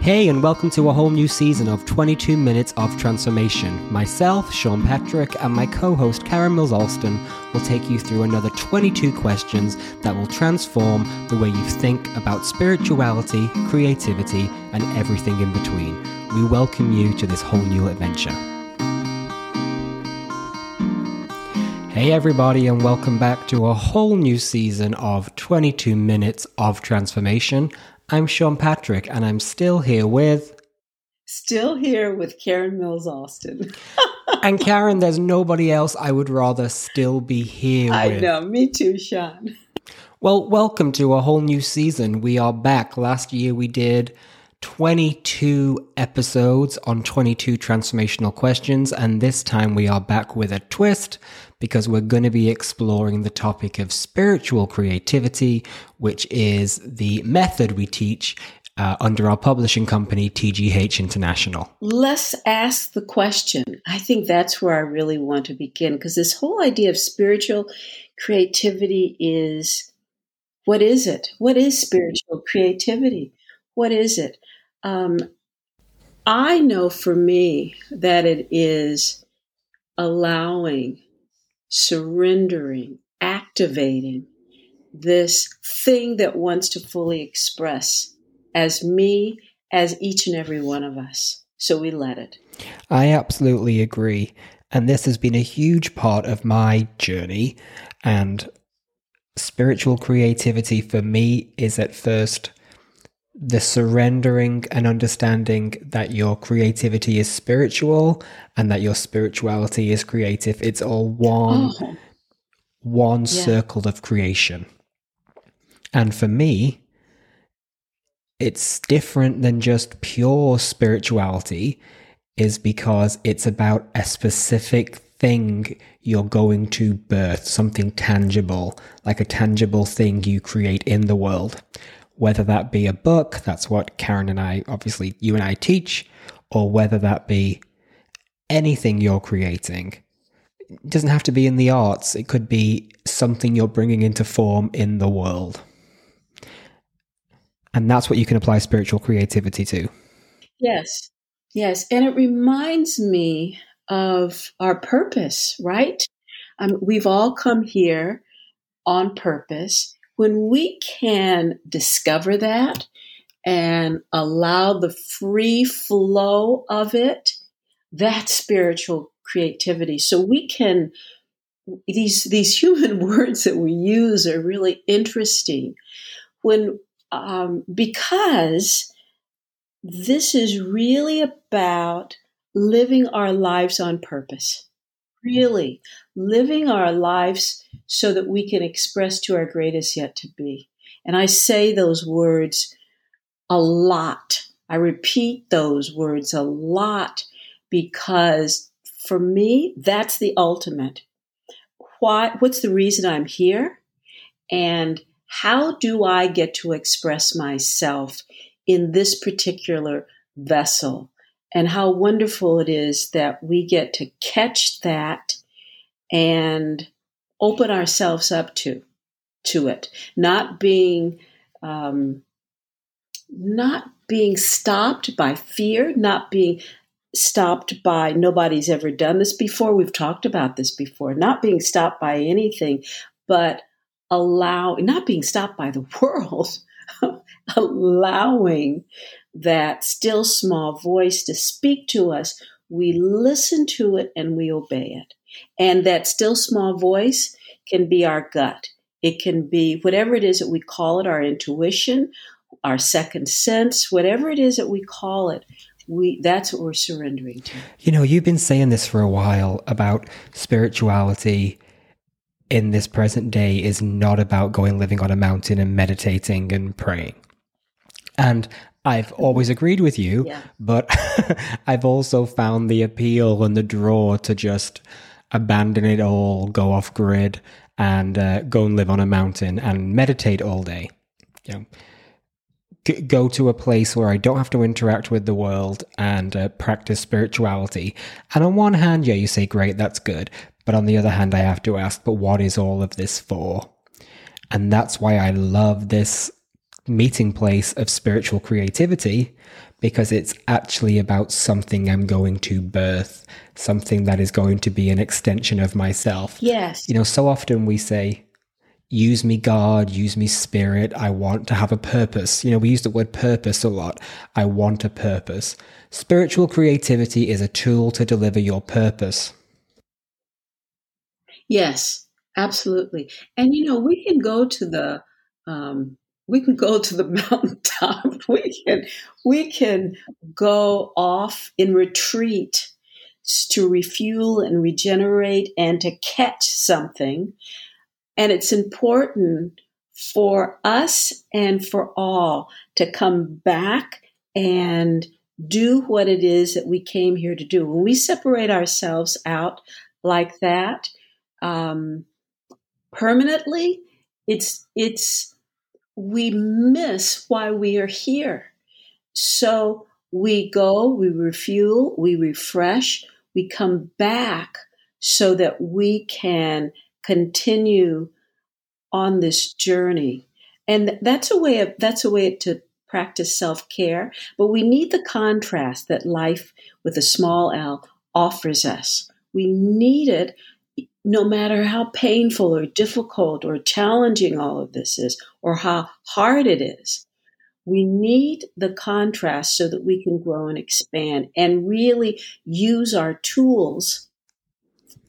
Hey, and welcome to a whole new season of 22 Minutes of Transformation. Myself, Sean Patrick, and my co host, Karen Mills Alston, will take you through another 22 questions that will transform the way you think about spirituality, creativity, and everything in between. We welcome you to this whole new adventure. Hey, everybody, and welcome back to a whole new season of 22 Minutes of Transformation. I'm Sean Patrick, and I'm still here with. Still here with Karen Mills Alston. and Karen, there's nobody else I would rather still be here I with. know, me too, Sean. Well, welcome to a whole new season. We are back. Last year we did 22 episodes on 22 transformational questions, and this time we are back with a twist because we're going to be exploring the topic of spiritual creativity, which is the method we teach uh, under our publishing company, TGH International. Let's ask the question. I think that's where I really want to begin because this whole idea of spiritual creativity is what is it? What is spiritual creativity? What is it? Um, I know for me that it is allowing, surrendering, activating this thing that wants to fully express as me, as each and every one of us. So we let it. I absolutely agree. And this has been a huge part of my journey. And spiritual creativity for me is at first the surrendering and understanding that your creativity is spiritual and that your spirituality is creative. It's all one oh. one yeah. circle of creation. And for me, it's different than just pure spirituality is because it's about a specific thing you're going to birth, something tangible, like a tangible thing you create in the world whether that be a book, that's what Karen and I, obviously, you and I teach, or whether that be anything you're creating. It doesn't have to be in the arts, it could be something you're bringing into form in the world. And that's what you can apply spiritual creativity to. Yes, yes. And it reminds me of our purpose, right? Um, we've all come here on purpose when we can discover that and allow the free flow of it, that's spiritual creativity. So we can these these human words that we use are really interesting when um, because this is really about living our lives on purpose really living our lives so that we can express to our greatest yet to be. And I say those words a lot. I repeat those words a lot because for me, that's the ultimate. Why, what's the reason I'm here? And how do I get to express myself in this particular vessel? And how wonderful it is that we get to catch that and open ourselves up to to it. Not being um, not being stopped by fear not being stopped by nobody's ever done this before. We've talked about this before. Not being stopped by anything but allow not being stopped by the world allowing that still small voice to speak to us, we listen to it and we obey it. And that still small voice can be our gut. It can be whatever it is that we call it, our intuition, our second sense, whatever it is that we call it. We, that's what we're surrendering to. You know, you've been saying this for a while about spirituality in this present day is not about going living on a mountain and meditating and praying. And I've always agreed with you, yeah. but I've also found the appeal and the draw to just abandon it all, go off grid, and uh, go and live on a mountain and meditate all day. You know, g- go to a place where I don't have to interact with the world and uh, practice spirituality. And on one hand, yeah, you say, great, that's good. But on the other hand, I have to ask, but what is all of this for? And that's why I love this meeting place of spiritual creativity because it's actually about something I'm going to birth, something that is going to be an extension of myself. Yes. You know, so often we say, use me, God, use me, Spirit. I want to have a purpose. You know, we use the word purpose a lot. I want a purpose. Spiritual creativity is a tool to deliver your purpose. Yes, absolutely. And, you know, we can go to the, um, we can go to the mountaintop. We can we can go off in retreat to refuel and regenerate and to catch something. And it's important for us and for all to come back and do what it is that we came here to do. When we separate ourselves out like that um, permanently, it's it's we miss why we are here. So we go, we refuel, we refresh, we come back so that we can continue on this journey. And that's a way of that's a way to practice self-care, but we need the contrast that life with a small L offers us. We need it no matter how painful or difficult or challenging all of this is, or how hard it is, we need the contrast so that we can grow and expand and really use our tools,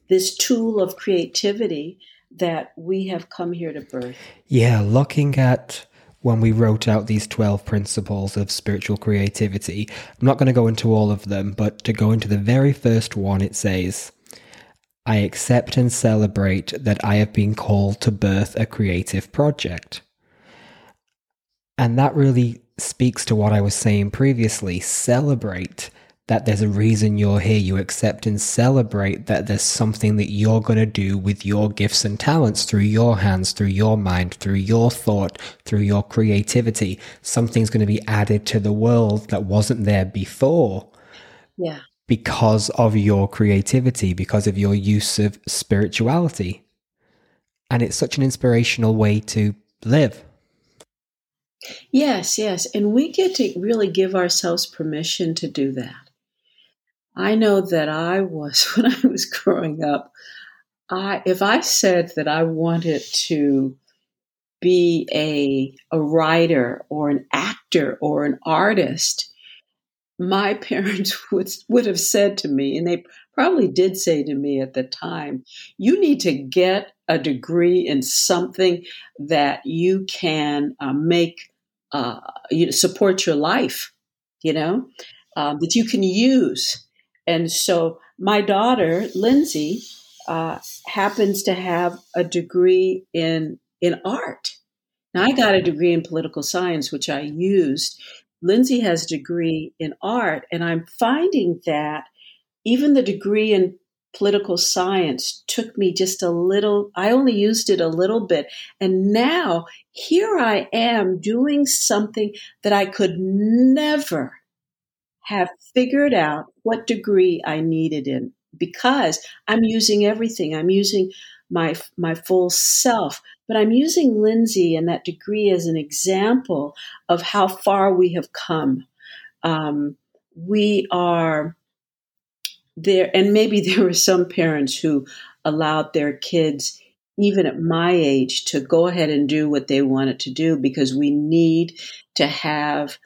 this tool of creativity that we have come here to birth. Yeah, looking at when we wrote out these 12 principles of spiritual creativity, I'm not going to go into all of them, but to go into the very first one, it says, I accept and celebrate that I have been called to birth a creative project. And that really speaks to what I was saying previously. Celebrate that there's a reason you're here. You accept and celebrate that there's something that you're going to do with your gifts and talents through your hands, through your mind, through your thought, through your creativity. Something's going to be added to the world that wasn't there before. Yeah because of your creativity, because of your use of spirituality. And it's such an inspirational way to live. Yes, yes. And we get to really give ourselves permission to do that. I know that I was, when I was growing up, I, if I said that I wanted to be a, a writer or an actor or an artist, my parents would would have said to me, and they probably did say to me at the time, you need to get a degree in something that you can uh, make uh, you know, support your life, you know, um, that you can use. And so my daughter Lindsay uh, happens to have a degree in in art. Now I got a degree in political science, which I used Lindsay has a degree in art, and I'm finding that even the degree in political science took me just a little, I only used it a little bit. And now here I am doing something that I could never have figured out what degree I needed in because I'm using everything. I'm using my my full self. But I'm using Lindsay and that degree as an example of how far we have come. Um, we are there, and maybe there were some parents who allowed their kids, even at my age, to go ahead and do what they wanted to do because we need to have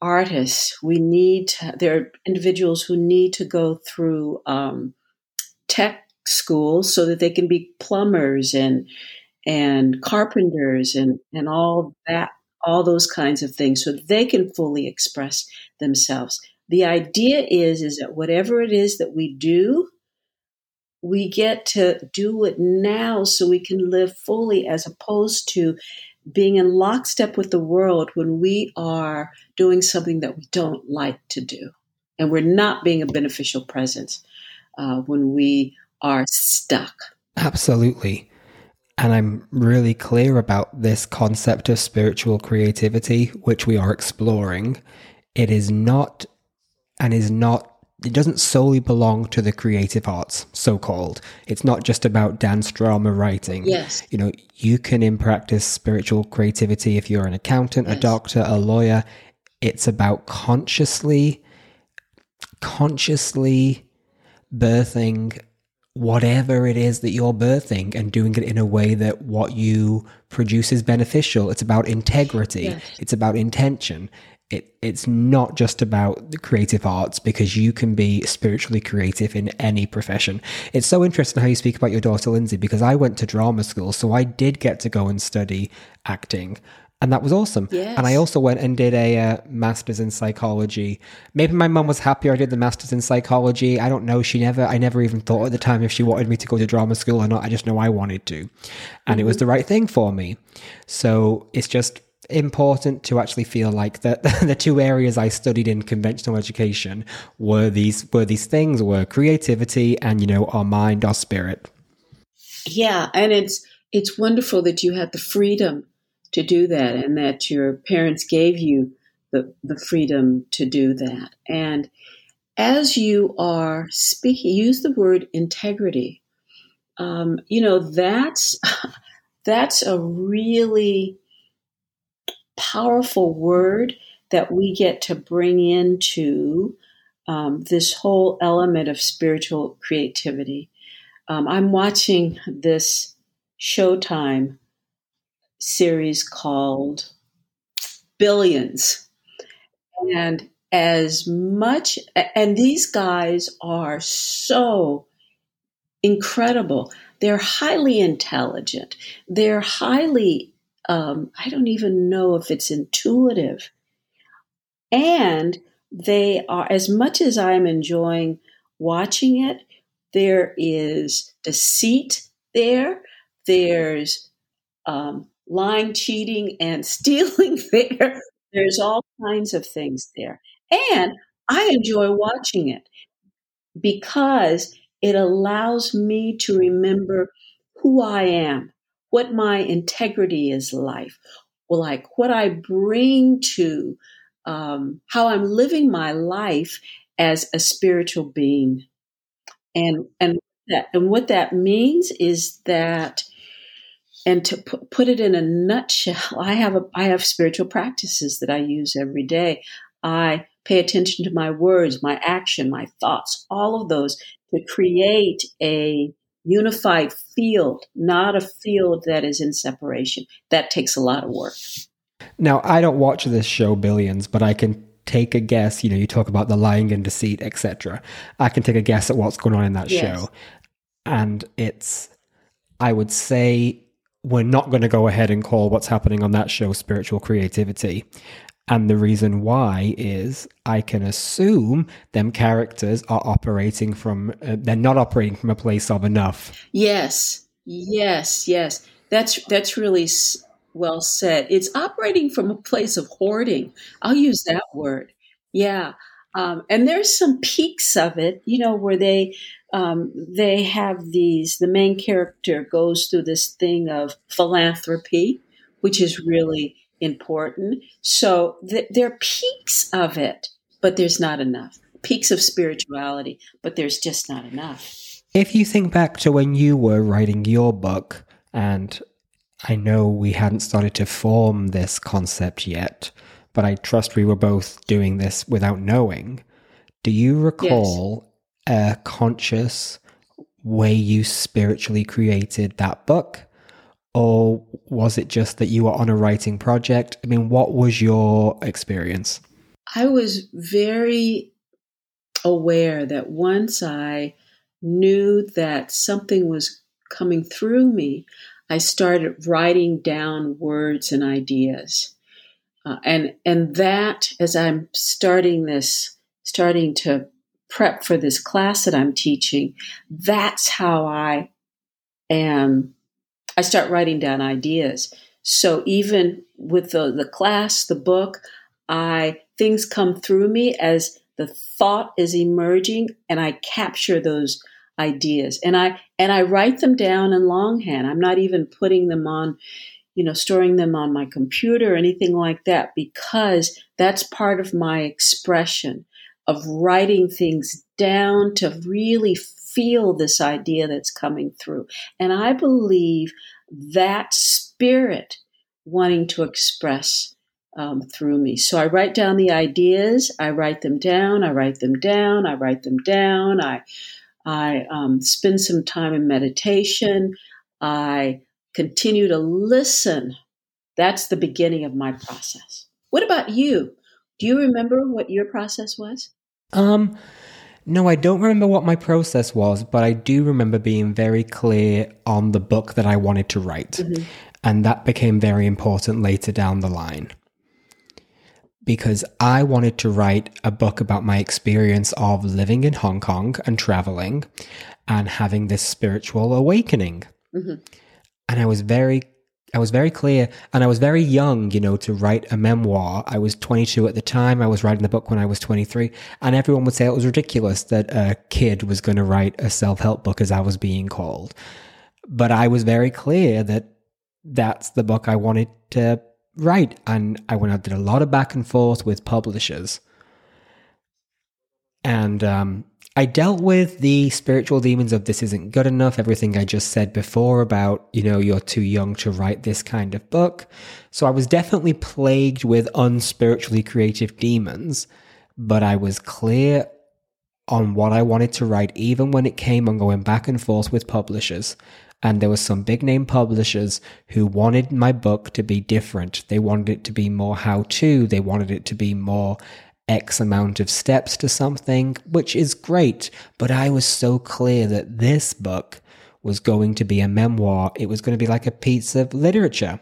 artists. We need to, there are individuals who need to go through um, tech schools so that they can be plumbers and and carpenters and and all that all those kinds of things so they can fully express themselves the idea is is that whatever it is that we do we get to do it now so we can live fully as opposed to being in lockstep with the world when we are doing something that we don't like to do and we're not being a beneficial presence uh, when we are stuck. Absolutely. And I'm really clear about this concept of spiritual creativity, which we are exploring. It is not and is not, it doesn't solely belong to the creative arts, so called. It's not just about dance, drama, writing. Yes. You know, you can in practice spiritual creativity if you're an accountant, yes. a doctor, a lawyer, it's about consciously consciously birthing whatever it is that you're birthing and doing it in a way that what you produce is beneficial. It's about integrity. Yes. It's about intention. It, it's not just about the creative arts because you can be spiritually creative in any profession. It's so interesting how you speak about your daughter Lindsay because I went to drama school, so I did get to go and study acting and that was awesome. Yes. And I also went and did a uh, master's in psychology. Maybe my mum was happier I did the master's in psychology. I don't know. She never, I never even thought at the time if she wanted me to go to drama school or not. I just know I wanted to, and mm-hmm. it was mm-hmm. the right thing for me. So it's just important to actually feel like that the two areas I studied in conventional education were these were these things were creativity and you know our mind, our spirit. Yeah, and it's it's wonderful that you had the freedom to do that and that your parents gave you the, the freedom to do that. And as you are speaking, use the word integrity. Um, you know, that's, that's a really powerful word that we get to bring into um, this whole element of spiritual creativity. Um, I'm watching this Showtime series called Billions. And as much, and these guys are so incredible. They're highly intelligent. They're highly, um, I don't even know if it's intuitive. And they are, as much as I'm enjoying watching it, there is deceit there. There's um, lying, cheating, and stealing there. There's all kinds of things there. And I enjoy watching it because it allows me to remember who I am, what my integrity is like, like what I bring to um, how I'm living my life as a spiritual being. And and that and what that means is that and to put it in a nutshell, I have a I have spiritual practices that I use every day. I pay attention to my words, my action, my thoughts, all of those to create a unified field, not a field that is in separation. That takes a lot of work. Now, I don't watch this show Billions, but I can take a guess. You know, you talk about the lying and deceit, etc. I can take a guess at what's going on in that yes. show, and it's, I would say, we're not going to go ahead and call what's happening on that show spiritual creativity. And the reason why is I can assume them characters are operating from, uh, they're not operating from a place of enough. Yes, yes, yes. That's, that's really well said. It's operating from a place of hoarding. I'll use that word. Yeah. Um, and there's some peaks of it, you know, where they um, they have these, the main character goes through this thing of philanthropy, which is really important. So th- there are peaks of it, but there's not enough. Peaks of spirituality, but there's just not enough. If you think back to when you were writing your book, and I know we hadn't started to form this concept yet, but I trust we were both doing this without knowing. Do you recall a conscious way you spiritually created that book? Or was it just that you were on a writing project? I mean, what was your experience? I was very aware that once I knew that something was coming through me, I started writing down words and ideas. Uh, and and that as I'm starting this, starting to prep for this class that I'm teaching, that's how I am. I start writing down ideas. So even with the, the class, the book, I things come through me as the thought is emerging and I capture those ideas and I and I write them down in longhand. I'm not even putting them on, you know, storing them on my computer or anything like that because that's part of my expression of writing things down to really feel this idea that's coming through. And I believe that spirit wanting to express um, through me. So I write down the ideas. I write them down. I write them down. I write them down. I I um, spend some time in meditation. I continue to listen. That's the beginning of my process. What about you? Do you remember what your process was? Um, no, I don't remember what my process was, but I do remember being very clear on the book that I wanted to write. Mm-hmm. And that became very important later down the line. Because I wanted to write a book about my experience of living in Hong Kong and traveling and having this spiritual awakening. Mm-hmm. And I was very I was very clear and I was very young, you know, to write a memoir. I was 22 at the time. I was writing the book when I was 23 and everyone would say it was ridiculous that a kid was going to write a self-help book as I was being called. But I was very clear that that's the book I wanted to write. And I went out, did a lot of back and forth with publishers. And, um, I dealt with the spiritual demons of this isn't good enough, everything I just said before about, you know, you're too young to write this kind of book. So I was definitely plagued with unspiritually creative demons, but I was clear on what I wanted to write, even when it came on going back and forth with publishers. And there were some big name publishers who wanted my book to be different. They wanted it to be more how to. They wanted it to be more X amount of steps to something, which is great. But I was so clear that this book was going to be a memoir. It was going to be like a piece of literature.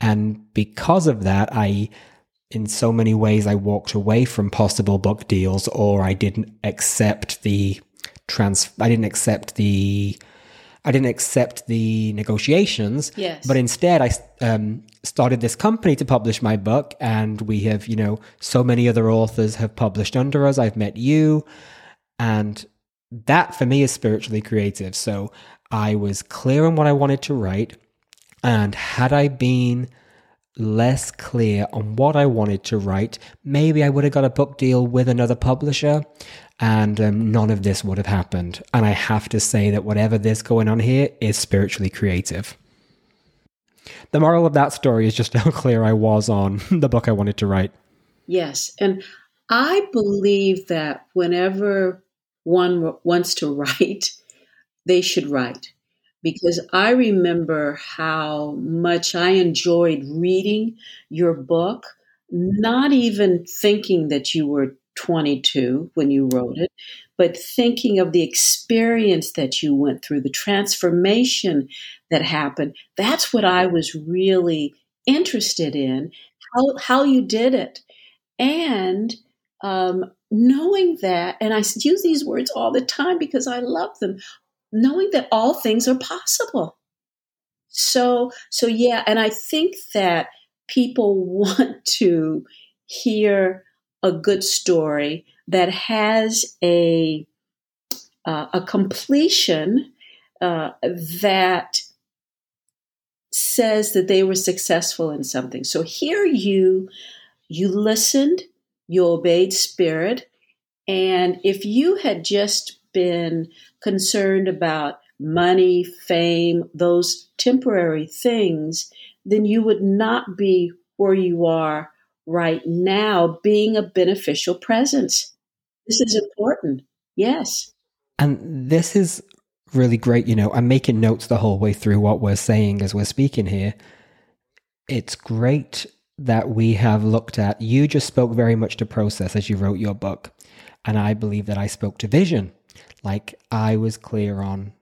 And because of that, I, in so many ways, I walked away from possible book deals or I didn't accept the trans, I didn't accept the I didn't accept the negotiations. Yes. But instead, I um, started this company to publish my book, and we have, you know, so many other authors have published under us. I've met you, and that for me is spiritually creative. So I was clear on what I wanted to write, and had I been less clear on what I wanted to write, maybe I would have got a book deal with another publisher and um, none of this would have happened. And I have to say that whatever this going on here is spiritually creative. The moral of that story is just how clear I was on the book I wanted to write. Yes. And I believe that whenever one wants to write, they should write. Because I remember how much I enjoyed reading your book, not even thinking that you were 22 when you wrote it, but thinking of the experience that you went through, the transformation that happened. That's what I was really interested in, how, how you did it. And um, knowing that, and I use these words all the time because I love them, knowing that all things are possible. So, so yeah, and I think that people want to hear a good story that has a uh, a completion uh, that says that they were successful in something. So here you you listened, you obeyed spirit, and if you had just been concerned about money, fame, those temporary things, then you would not be where you are right now being a beneficial presence. This is important. Yes. And this is really great. You know, I'm making notes the whole way through what we're saying as we're speaking here. It's great that we have looked at, you just spoke very much to process as you wrote your book. And I believe that I spoke to vision. Like I was clear on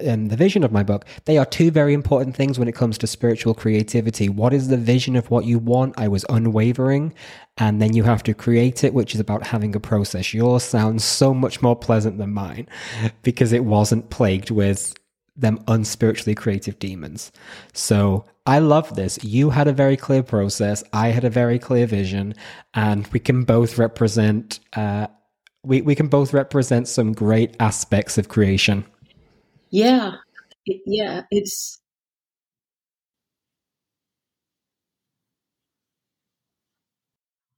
and the vision of my book, they are two very important things when it comes to spiritual creativity. What is the vision of what you want? I was unwavering. And then you have to create it, which is about having a process. Yours sounds so much more pleasant than mine because it wasn't plagued with them unspiritually creative demons. So I love this. You had a very clear process. I had a very clear vision and we can both represent, uh, we, we can both represent some great aspects of creation. Yeah. It, yeah, it's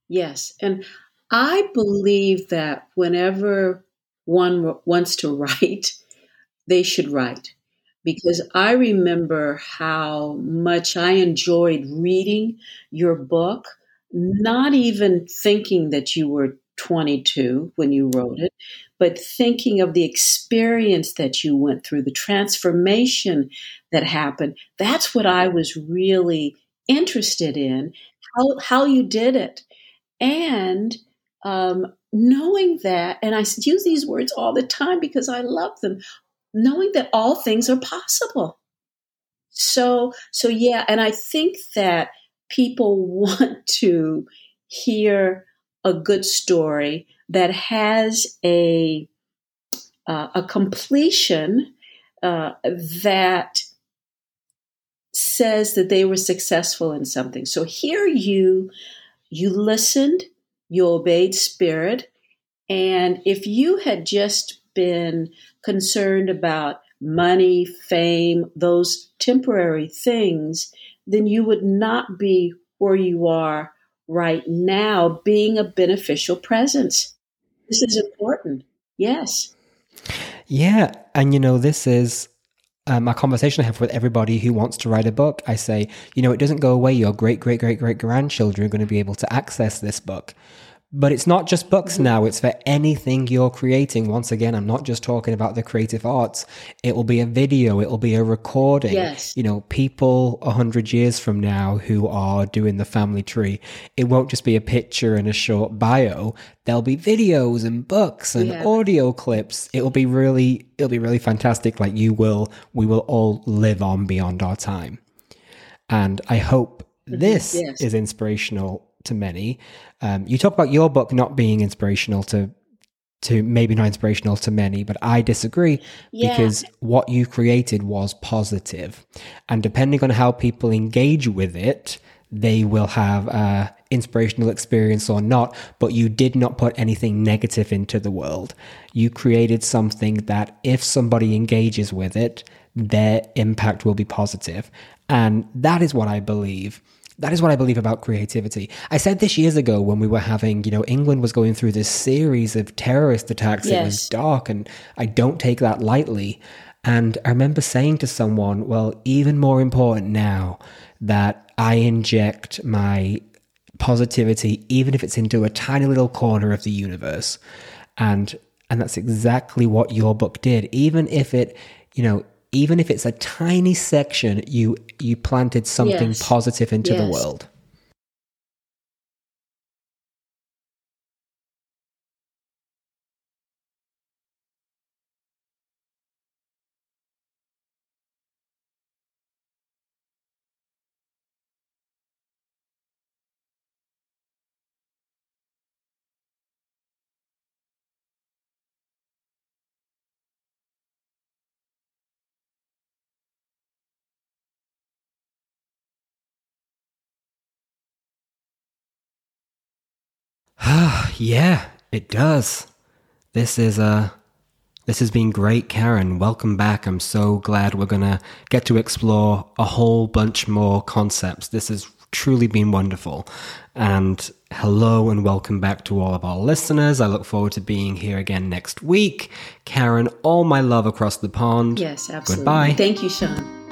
Yes, and I believe that whenever one wants to write, they should write. Because I remember how much I enjoyed reading your book, not even thinking that you were 22 when you wrote it, but thinking of the experience that you went through, the transformation that happened. That's what I was really interested in, how, how you did it. And um, knowing that, and I use these words all the time because I love them, knowing that all things are possible. So, so yeah, and I think that people want to hear a good story that has a uh, a completion uh, that says that they were successful in something. So here you you listened, you obeyed spirit, and if you had just been concerned about money, fame, those temporary things, then you would not be where you are right now, being a beneficial presence. This is important. Yes. Yeah. And, you know, this is um, a conversation I have with everybody who wants to write a book. I say, you know, it doesn't go away. Your great, great, great, great grandchildren are going to be able to access this book. But it's not just books mm-hmm. now, it's for anything you're creating. Once again, I'm not just talking about the creative arts. It will be a video, it will be a recording. Yes. You know, people a hundred years from now who are doing the family tree, it won't just be a picture and a short bio. There'll be videos and books and yeah. audio clips. It'll be really it'll be really fantastic. Like you will we will all live on beyond our time. And I hope mm-hmm. this yes. is inspirational to many. Um, you talk about your book not being inspirational to to maybe not inspirational to many, but I disagree yeah. because what you created was positive, and depending on how people engage with it, they will have a inspirational experience or not. But you did not put anything negative into the world. You created something that, if somebody engages with it, their impact will be positive, and that is what I believe that is what I believe about creativity. I said this years ago when we were having, you know, England was going through this series of terrorist attacks. Yes. It was dark, and I don't take that lightly. And I remember saying to someone, well, even more important now that I inject my positivity, even if it's into a tiny little corner of the universe. And and that's exactly what your book did. Even if it, you know, even if it's a tiny section, you you planted something yes. positive into yes. the world. yeah, it does. This is uh this has been great, Karen. Welcome back. I'm so glad we're gonna get to explore a whole bunch more concepts. This has truly been wonderful. And hello and welcome back to all of our listeners. I look forward to being here again next week. Karen, all my love across the pond. Yes, absolutely. Goodbye. Thank you, Sean.